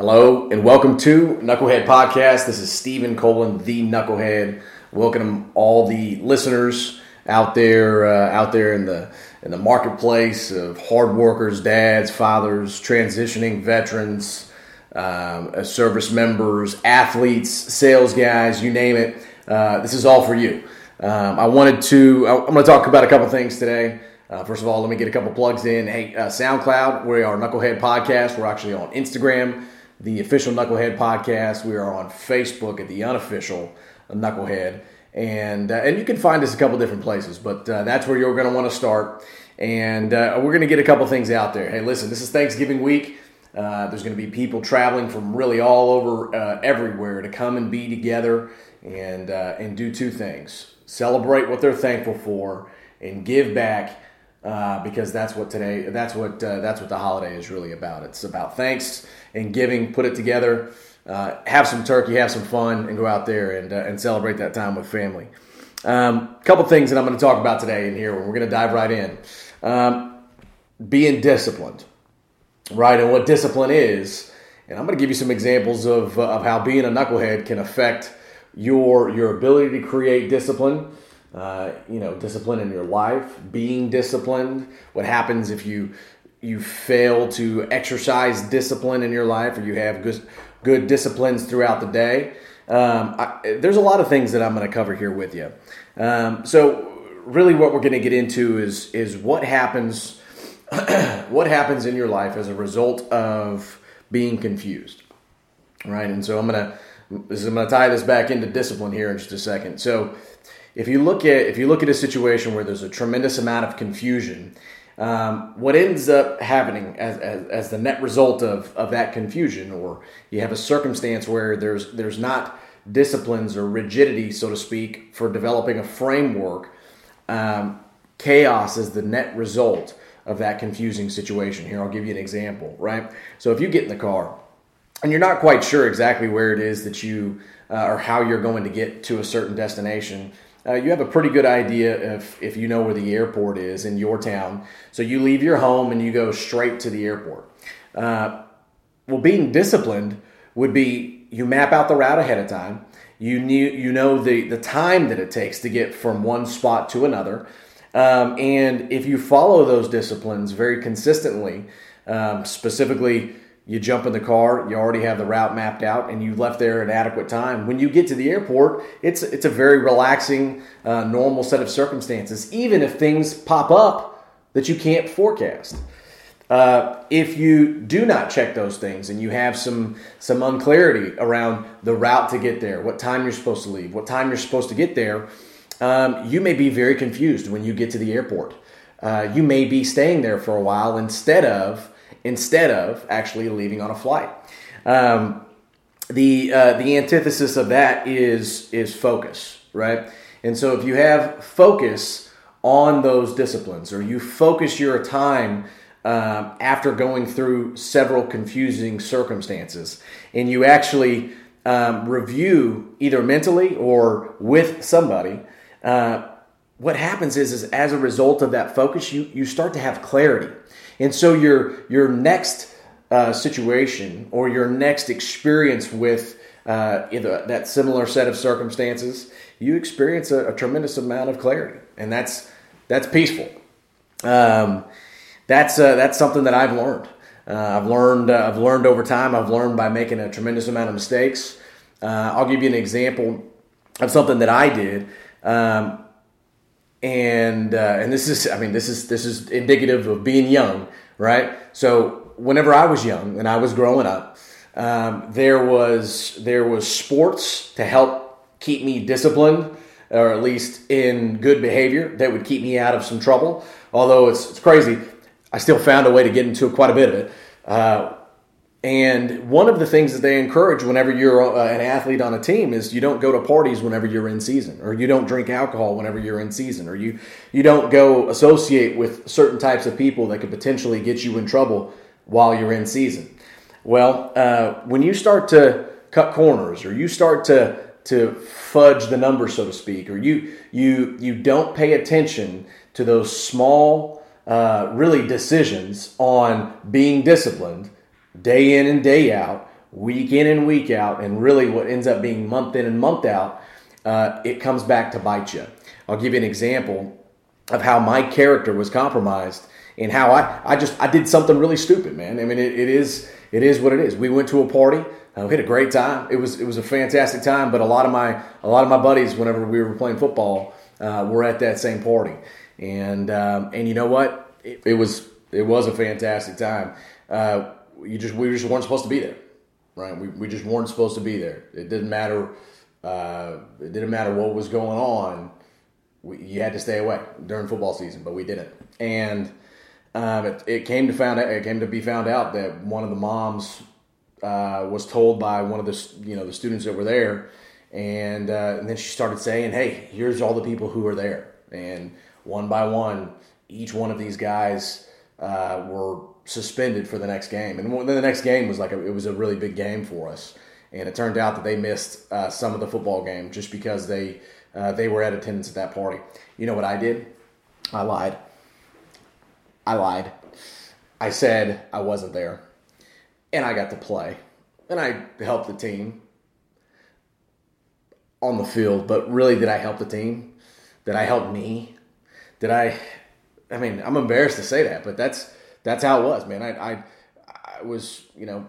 Hello and welcome to Knucklehead Podcast. This is Stephen Colin, the Knucklehead. Welcome all the listeners out there, uh, out there in the in the marketplace of hard workers, dads, fathers, transitioning veterans, um, uh, service members, athletes, sales guys, you name it. Uh, this is all for you. Um, I wanted to. I'm going to talk about a couple things today. Uh, first of all, let me get a couple plugs in. Hey, uh, SoundCloud, we are Knucklehead Podcast. We're actually on Instagram the official Knucklehead podcast. We are on Facebook at the unofficial Knucklehead, and uh, and you can find us a couple different places, but uh, that's where you're going to want to start. And uh, we're going to get a couple things out there. Hey, listen, this is Thanksgiving week. Uh, there's going to be people traveling from really all over, uh, everywhere, to come and be together and uh, and do two things: celebrate what they're thankful for, and give back because that's what today that's what that's what the holiday is really about. It's about thanks and giving. Put it together, uh, have some turkey, have some fun, and go out there and uh, and celebrate that time with family. A um, couple things that I'm going to talk about today in here. We're going to dive right in. Um, being disciplined, right, and what discipline is. And I'm going to give you some examples of, uh, of how being a knucklehead can affect your your ability to create discipline uh, you know, discipline in your life, being disciplined, what happens if you you fail to exercise discipline in your life or you have good, good disciplines throughout the day. Um, I, there's a lot of things that I'm going to cover here with you. Um, so, really, what we're going to get into is is what happens what happens in your life as a result of being confused, right? And so, I'm going to I'm going to tie this back into discipline here in just a second. So if you look at if you look at a situation where there's a tremendous amount of confusion, um, what ends up happening as, as, as, the net result of, of that confusion, or you have a circumstance where there's there's not disciplines or rigidity, so to speak, for developing a framework, um, chaos is the net result of that confusing situation. Here, I'll give you an example, right? So if you get in the car and you're not quite sure exactly where it is that you uh, or how you're going to get to a certain destination, uh, you have a pretty good idea if, if you know where the airport is in your town. So you leave your home and you go straight to the airport. Uh, well, being disciplined would be you map out the route ahead of time. You knew, you know the, the time that it takes to get from one spot to another. Um, and if you follow those disciplines very consistently, um, specifically you jump in the car, you already have the route mapped out, and you left there at adequate time. When you get to the airport, it's it's a very relaxing, uh, normal set of circumstances, even if things pop up that you can't forecast. Uh, if you do not check those things and you have some some unclarity around the route to get there, what time you're supposed to leave, what time you're supposed to get there, um, you may be very confused when you get to the airport. Uh, you may be staying there for a while instead of instead of actually leaving on a flight. Um, the uh, the antithesis of that is is focus, right? And so if you have focus on those disciplines, or you focus your time um, after going through several confusing circumstances, and you actually um, review either mentally or with somebody. Uh, what happens is, is as a result of that focus, you, you start to have clarity. And so your your next uh, situation or your next experience with uh, that similar set of circumstances, you experience a, a, tremendous amount of clarity, and that's that's peaceful. Um, that's uh, that's something that I've learned. Uh, I've learned uh, I've learned over time. I've learned by making a tremendous amount of mistakes. Uh, I'll give you an example of something that I did. Um, and uh, and this is I mean this is this is indicative of being young, right? So whenever I was young and I was growing up, um, there was there was sports to help keep me disciplined or at least in good behavior that would keep me out of some trouble. Although it's, it's crazy, I still found a way to get into quite a bit of it. Uh, and one of the things that they encourage whenever you're uh, an athlete on a team is you don't go to parties whenever you're in season, or you don't drink alcohol whenever you're in season, or you, you don't go associate with certain types of people that could potentially get you in trouble while you're in season. Well, uh, when you start to cut corners, or you start to to fudge the numbers, so to speak, or you you you don't pay attention to those small, uh, really decisions on being disciplined day in and day out, week in and week out, and really what ends up being month in and month out, uh, it comes back to bite you. I'll give you an example of how my character was compromised and how I, I just I did something really stupid, man. I mean, it, it is it is what it is. We went to a party. Uh, we had a great time. It was it was a fantastic time. But a lot of my a lot of my buddies, whenever we were playing football, uh, were at that same party. And um, and you know what? It, it, was it was a fantastic time. Uh, you just we just weren't supposed to be there, right? We, we just weren't supposed to be there. It didn't matter. Uh, it didn't matter what was going on. We, you had to stay away during football season, but we didn't. And um, it, it, came to found it came to be found out that one of the moms uh, was told by one of the you know the students that were there, and, uh, and then she started saying, "Hey, here's all the people who are there," and one by one, each one of these guys uh, were suspended for the next game, and then the next game was like a, it was a really big game for us, and it turned out that they missed uh, some of the football game just because they uh, they were at attendance at that party. You know what I did? I lied. I lied. I said I wasn't there. And I got to play. And I helped the team on the field. But really, did I help the team? Did I help me? Did I? I mean, I'm embarrassed to say that, but that's that's how it was, man. I, I, I was, you know,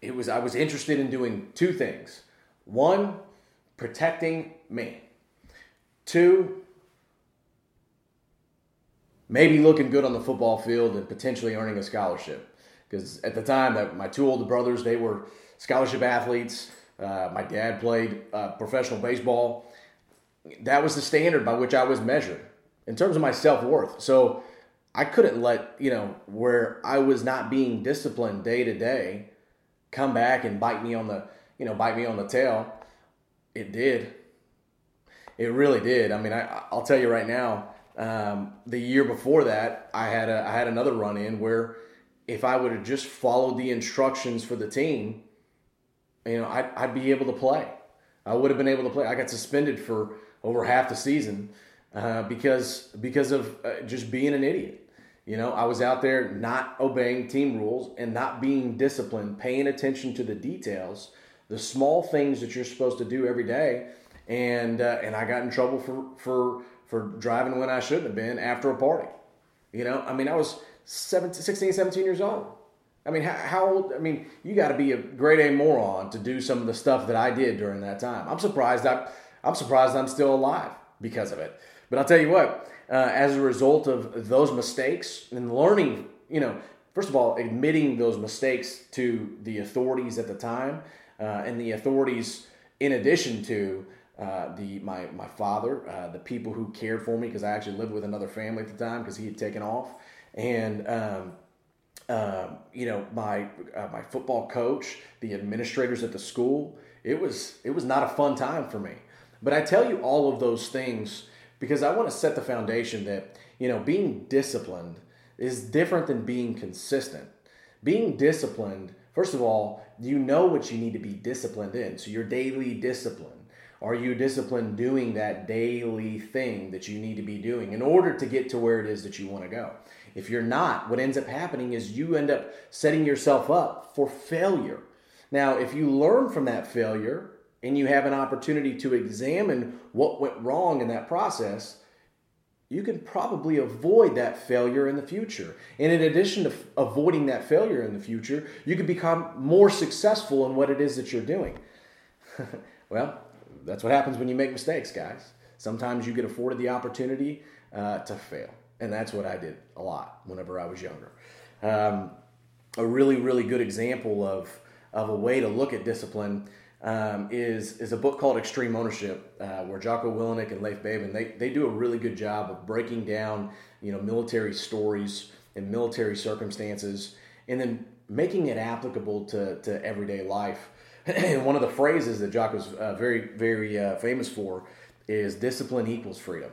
it was I was interested in doing two things. One, protecting me. Two, maybe looking good on the football field and potentially earning a scholarship. Because at the time, that my two older brothers, they were scholarship athletes. Uh, my dad played uh, professional baseball. That was the standard by which I was measured in terms of my self worth. So I couldn't let you know where I was not being disciplined day to day come back and bite me on the you know bite me on the tail. It did. It really did. I mean, I, I'll tell you right now um, the year before that, I had a I had another run in where if I would have just followed the instructions for the team, you know, I'd, I'd be able to play. I would have been able to play. I got suspended for over half the season uh, because because of uh, just being an idiot. You know, I was out there not obeying team rules and not being disciplined, paying attention to the details, the small things that you're supposed to do every day, and uh, and I got in trouble for for for driving when I shouldn't have been after a party. You know, I mean, I was 17, 16, 17 years old. I mean, how, how old? I mean, you got to be a grade A moron to do some of the stuff that I did during that time. I'm surprised I, I'm surprised I'm still alive because of it. But I'll tell you what, uh, as a result of those mistakes and learning, you know, first of all, admitting those mistakes to the authorities at the time, uh, and the authorities, in addition to uh, the my my father, uh, the people who cared for me because I actually lived with another family at the time because he had taken off, and um, uh, you know my uh, my football coach, the administrators at the school. It was it was not a fun time for me. But I tell you all of those things because I want to set the foundation that you know being disciplined is different than being consistent. Being disciplined, first of all, you know what you need to be disciplined in. So your daily discipline are you disciplined doing that daily thing that you need to be doing in order to get to where it is that you want to go? If you're not, what ends up happening is you end up setting yourself up for failure. Now, if you learn from that failure and you have an opportunity to examine what went wrong in that process, you can probably avoid that failure in the future. And in addition to f- avoiding that failure in the future, you can become more successful in what it is that you're doing. well, that's what happens when you make mistakes, guys. Sometimes you get afforded the opportunity uh, to fail, and that's what I did a lot whenever I was younger. Um, a really, really good example of of a way to look at discipline um, is is a book called Extreme Ownership, uh, where Jocko Willink and Leif Babin they they do a really good job of breaking down you know military stories and military circumstances, and then making it applicable to to everyday life. and one of the phrases that Jock was uh, very, very uh, famous for is discipline equals freedom.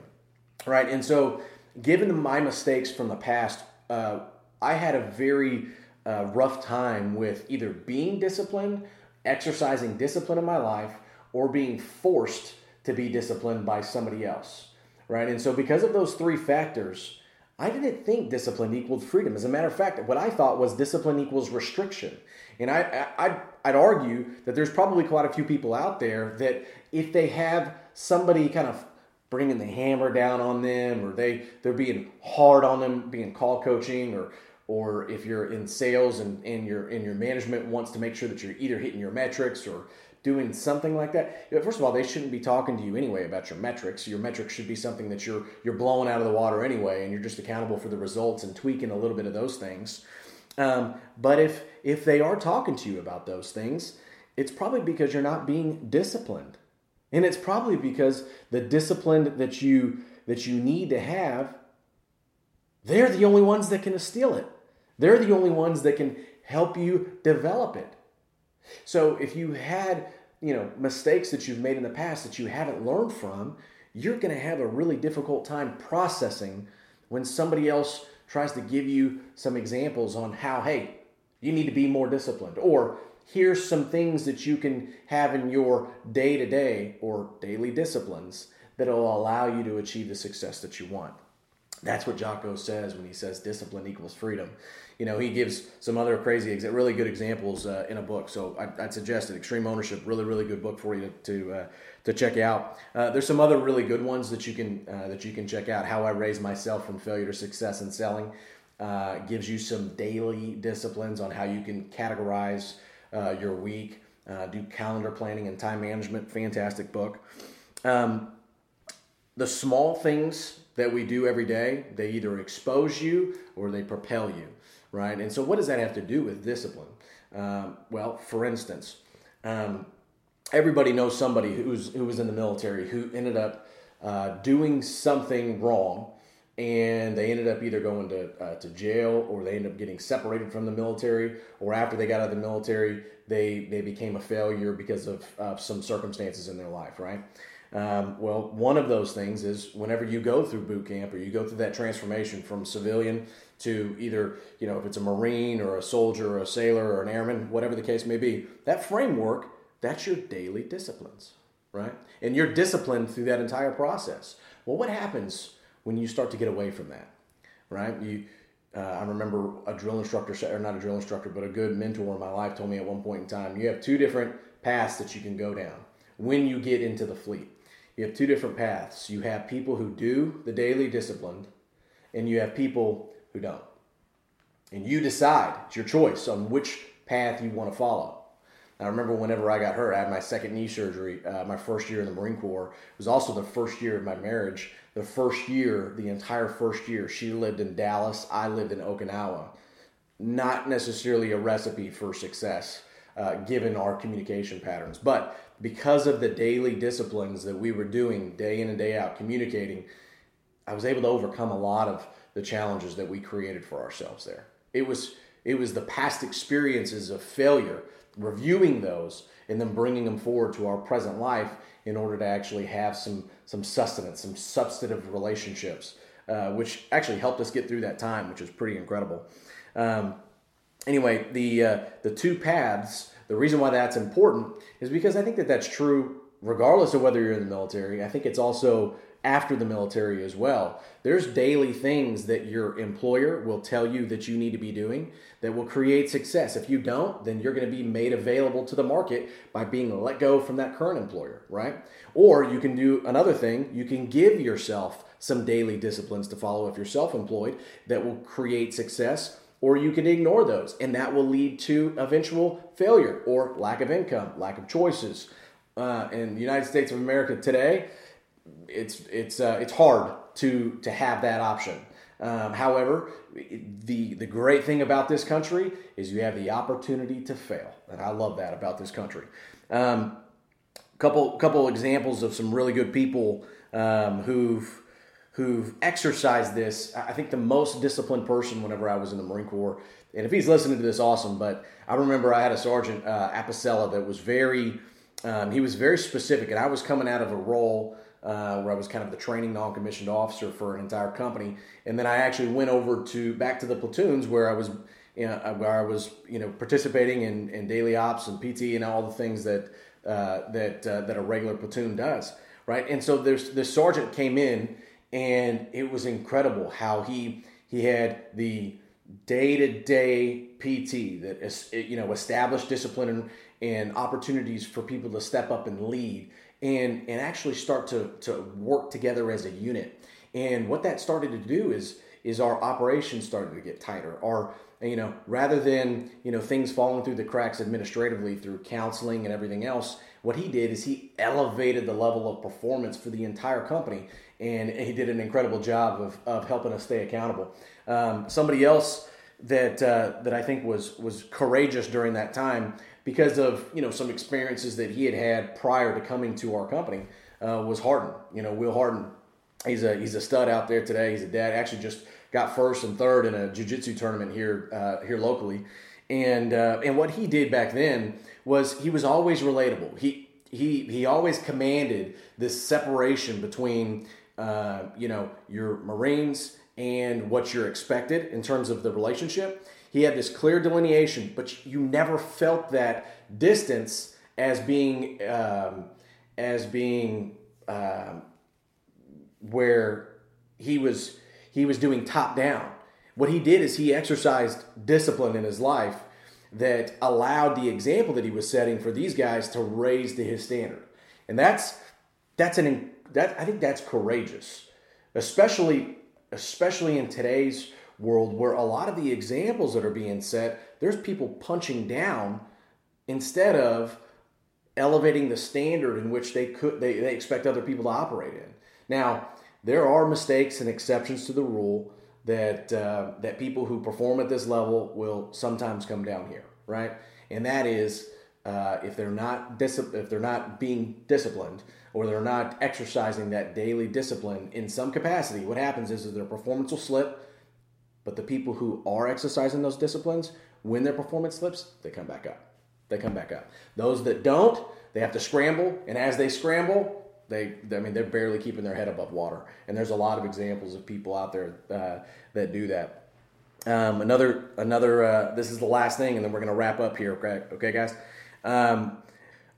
Right. And so, given my mistakes from the past, uh, I had a very uh, rough time with either being disciplined, exercising discipline in my life, or being forced to be disciplined by somebody else. Right. And so, because of those three factors, I didn't think discipline equaled freedom. As a matter of fact, what I thought was discipline equals restriction. And I, I, I'd argue that there's probably quite a few people out there that if they have somebody kind of bringing the hammer down on them or they they're being hard on them being call coaching or or if you're in sales and, and your and your management wants to make sure that you're either hitting your metrics or doing something like that first of all they shouldn't be talking to you anyway about your metrics. Your metrics should be something that you're you're blowing out of the water anyway and you're just accountable for the results and tweaking a little bit of those things. Um, but if if they are talking to you about those things it's probably because you're not being disciplined. And it's probably because the discipline that you that you need to have, they're the only ones that can instill it. They're the only ones that can help you develop it. So if you had, you know, mistakes that you've made in the past that you haven't learned from, you're going to have a really difficult time processing when somebody else tries to give you some examples on how, hey, you need to be more disciplined or here's some things that you can have in your day to day or daily disciplines that will allow you to achieve the success that you want. That's what Jocko says when he says discipline equals freedom. You know, he gives some other crazy, really good examples uh, in a book. So I, would suggest it. Extreme Ownership, really, really good book for you to to, uh, to check out. Uh, there's some other really good ones that you can uh, that you can check out. How I Raised Myself from Failure to Success in Selling uh, gives you some daily disciplines on how you can categorize uh, your week, do calendar planning and time management. Fantastic book. Um, the small things that we do every day, they either expose you or they propel you, right? And so, what does that have to do with discipline? Um, well, for instance, um, everybody knows somebody who's who was in the military who ended up uh, doing something wrong and they ended up either going to uh, to jail or they ended up getting separated from the military or after they got out of the military they they became a failure because of uh, some circumstances in their life right um, well one of those things is whenever you go through boot camp or you go through that transformation from civilian to either you know if it's a marine or a soldier or a sailor or an airman whatever the case may be that framework that's your daily disciplines right and you're disciplined through that entire process well what happens when you start to get away from that, right? You, uh, I remember a drill instructor, or not a drill instructor, but a good mentor in my life told me at one point in time, you have two different paths that you can go down when you get into the fleet. You have two different paths. You have people who do the daily discipline, and you have people who don't. And you decide, it's your choice on which path you want to follow. I remember whenever I got hurt, I had my second knee surgery. Uh, my first year in the Marine Corps it was also the first year of my marriage. The first year, the entire first year, she lived in Dallas. I lived in Okinawa. Not necessarily a recipe for success, uh, given our communication patterns, but because of the daily disciplines that we were doing day in and day out, communicating, I was able to overcome a lot of the challenges that we created for ourselves there. It was it was the past experiences of failure reviewing those and then bringing them forward to our present life in order to actually have some some sustenance, some substantive relationships, uh, which actually helped us get through that time, which was pretty incredible. Um, anyway, the uh, the two paths. The reason why that's important is because I think that that's true regardless of whether you're in the military. I think it's also after the military as well. There's daily things that your employer will tell you that you need to be doing that will create success. If you don't, then you're going to be made available to the market by being let go from that current employer, right? Or you can do another thing, you can give yourself some daily disciplines to follow if you're self employed that will create success. Or you can ignore those, and that will lead to eventual failure or lack of income, lack of choices. Uh, in the United States of America today, it's it's uh, it's hard to to have that option. Um, however, the the great thing about this country is you have the opportunity to fail, and I love that about this country. Um, couple couple examples of some really good people um, who've who've exercised this. I think the most disciplined person whenever I was in the Marine Corps, and if he's listening to this, awesome. But I remember I had a sergeant uh, Apicella that was very um, he was very specific, and I was coming out of a role uh, where I was kind of the training non-commissioned officer for an entire company, and then I actually went over to back to the platoons where I was, you know, uh, where I was, you know, participating in, in daily ops and PT and all the things that uh, that uh, that a regular platoon does, right? And so there's this sergeant came in, and it was incredible how he he had the day to day PT that is, you know established discipline and, and opportunities for people to step up and lead and and actually start to to work together as a unit. And what that started to do is is our operations started to get tighter. Our you know rather than you know things falling through the cracks administratively through counseling and everything else, what he did is he elevated the level of performance for the entire company, and he did an incredible job of, of helping us stay accountable. Um, somebody else that uh, that I think was was courageous during that time because of you know some experiences that he had had prior to coming to our company uh, was Harden. You know, Will Harden. He's a he's a stud out there today. He's a dad. Actually, just got first and third in a jiu-jitsu tournament here uh, here locally. And uh, and what he did back then was he was always relatable. He he he always commanded this separation between uh, you know your Marines and what you're expected in terms of the relationship. He had this clear delineation, but you never felt that distance as being um, as being um, where he was he was doing top down. What he did is he exercised discipline in his life that allowed the example that he was setting for these guys to raise to his standard. And that's that's an that I think that's courageous, especially especially in today's world where a lot of the examples that are being set, there's people punching down instead of elevating the standard in which they could they, they expect other people to operate in. Now, there are mistakes and exceptions to the rule that uh, that people who perform at this level will sometimes come down here, right? And that is uh, if they're not dis- if they're not being disciplined or they're not exercising that daily discipline in some capacity, what happens is, is their performance will slip. But the people who are exercising those disciplines, when their performance slips, they come back up. They come back up. Those that don't, they have to scramble, and as they scramble, they, I mean, they're barely keeping their head above water. And there's a lot of examples of people out there uh, that do that. Um, another, another. Uh, this is the last thing, and then we're going to wrap up here. Okay, okay, guys. Um,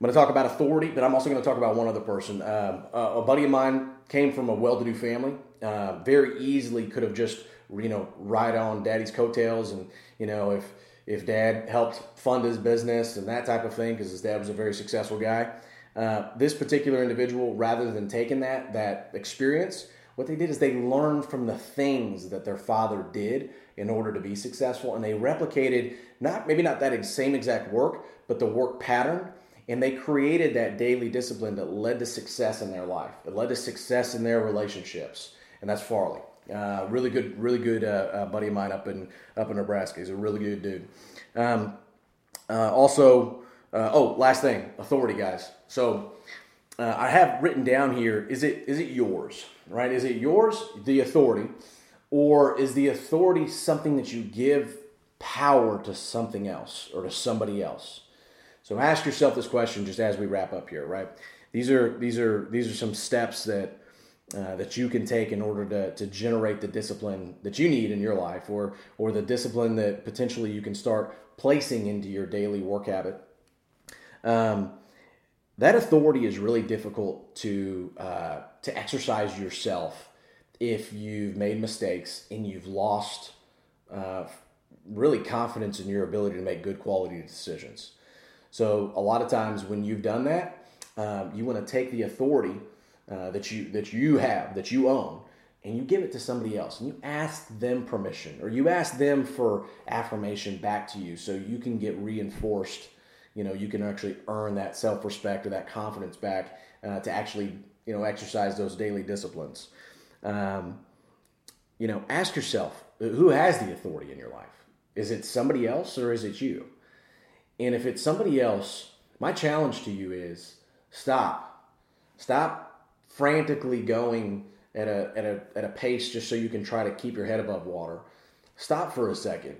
I'm going to talk about authority, but I'm also going to talk about one other person. Um, a, a, buddy of mine came from a well-to-do family. Uh, very easily could have just, you know, ride on daddy's coattails, and you know, if if dad helped fund his business and that type of thing, because his dad was a very successful guy. Uh, this particular individual, rather than taking that that experience, what they did is they learned from the things that their father did in order to be successful, and they replicated not maybe not that same exact work, but the work pattern, and they created that daily discipline that led to success in their life. It led to success in their relationships, and that's Farley. Uh, really good, really good uh, uh, buddy of mine up in up in Nebraska. He's a really good dude. Um, uh, also, uh, oh, last thing, authority, guys. So uh, I have written down here: is it is it yours? Right? Is it yours, the authority, or is the authority something that you give power to something else or to somebody else? So ask yourself this question just as we wrap up here. Right? These are these are these are some steps that. Uh, that you can take in order to, to generate the discipline that you need in your life or or the discipline that potentially you can start placing into your daily work habit um, that authority is really difficult to uh, to exercise yourself if you've made mistakes and you've lost uh, really confidence in your ability to make good quality decisions. So a lot of times when you've done that, um, you want to take the authority uh, that you that you have that you own and you give it to somebody else and you ask them permission or you ask them for affirmation back to you so you can get reinforced you know you can actually earn that self-respect or that confidence back uh, to actually you know exercise those daily disciplines. Um, you know ask yourself who has the authority in your life? Is it somebody else or is it you and if it's somebody else my challenge to you is stop stop frantically going at a, at a, at a pace just so you can try to keep your head above water stop for a second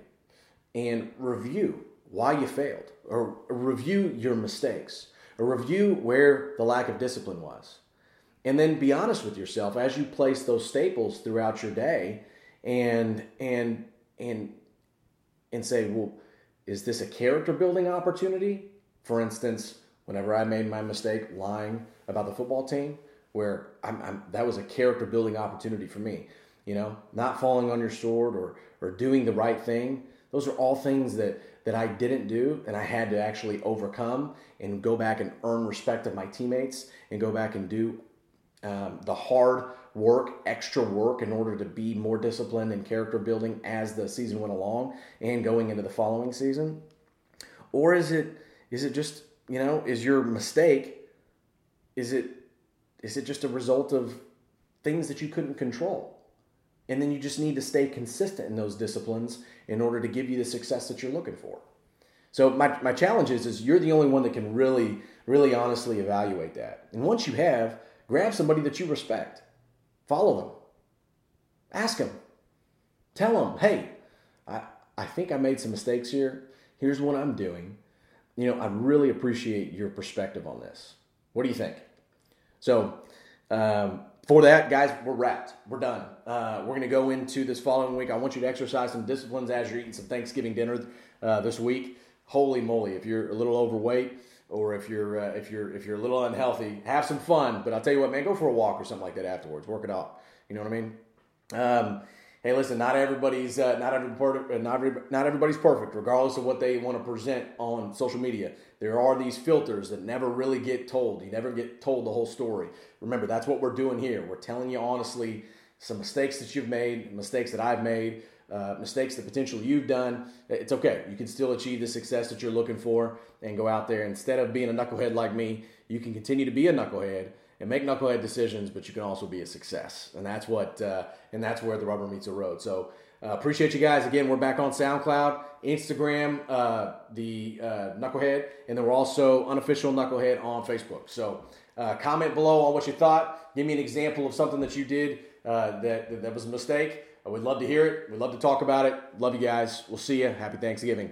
and review why you failed, or review your mistakes, or review where the lack of discipline was. And then be honest with yourself as you place those staples throughout your day and and and and say, well, is this a character building opportunity? For instance, whenever I made my mistake lying about the football team, where I'm, I'm, that was a character building opportunity for me. you know, not falling on your sword or or doing the right thing. Those are all things that that I didn't do and I had to actually overcome and go back and earn respect of my teammates and go back and do um, the hard work, extra work in order to be more disciplined and character building as the season went along and going into the following season? Or is it is it just, you know, is your mistake is it is it just a result of things that you couldn't control? And then you just need to stay consistent in those disciplines in order to give you the success that you're looking for. So my, my challenge is, is you're the only one that can really, really honestly evaluate that. And once you have, grab somebody that you respect. Follow them. Ask them. Tell them, hey, I, I think I made some mistakes here. Here's what I'm doing. You know, I really appreciate your perspective on this. What do you think? So, um, for that, guys, we're wrapped. We're done. Uh, we're going to go into this following week. I want you to exercise some disciplines as you're eating some Thanksgiving dinner uh, this week. Holy moly! If you're a little overweight or if you're uh, if you're if you're a little unhealthy, have some fun. But I'll tell you what, man, go for a walk or something like that afterwards. Work it out. You know what I mean? Um, hey, listen, not everybody's uh, not every, not every, not everybody's perfect, regardless of what they want to present on social media. There are these filters that never really get told. You never get told the whole story. Remember, that's what we're doing here. We're telling you honestly some mistakes that you've made, mistakes that I've made, uh, mistakes that potentially you've done. It's okay. You can still achieve the success that you're looking for and go out there. Instead of being a knucklehead like me, you can continue to be a knucklehead and make knucklehead decisions, but you can also be a success. And that's what, uh, and that's where the rubber meets the road. So uh, appreciate you guys. Again, we're back on SoundCloud, Instagram, uh, the uh, Knucklehead, and then we're also unofficial Knucklehead on Facebook. So uh, comment below on what you thought. Give me an example of something that you did that that was a mistake. Would love to hear it. We'd love to talk about it. Love you guys. We'll see you. Happy Thanksgiving.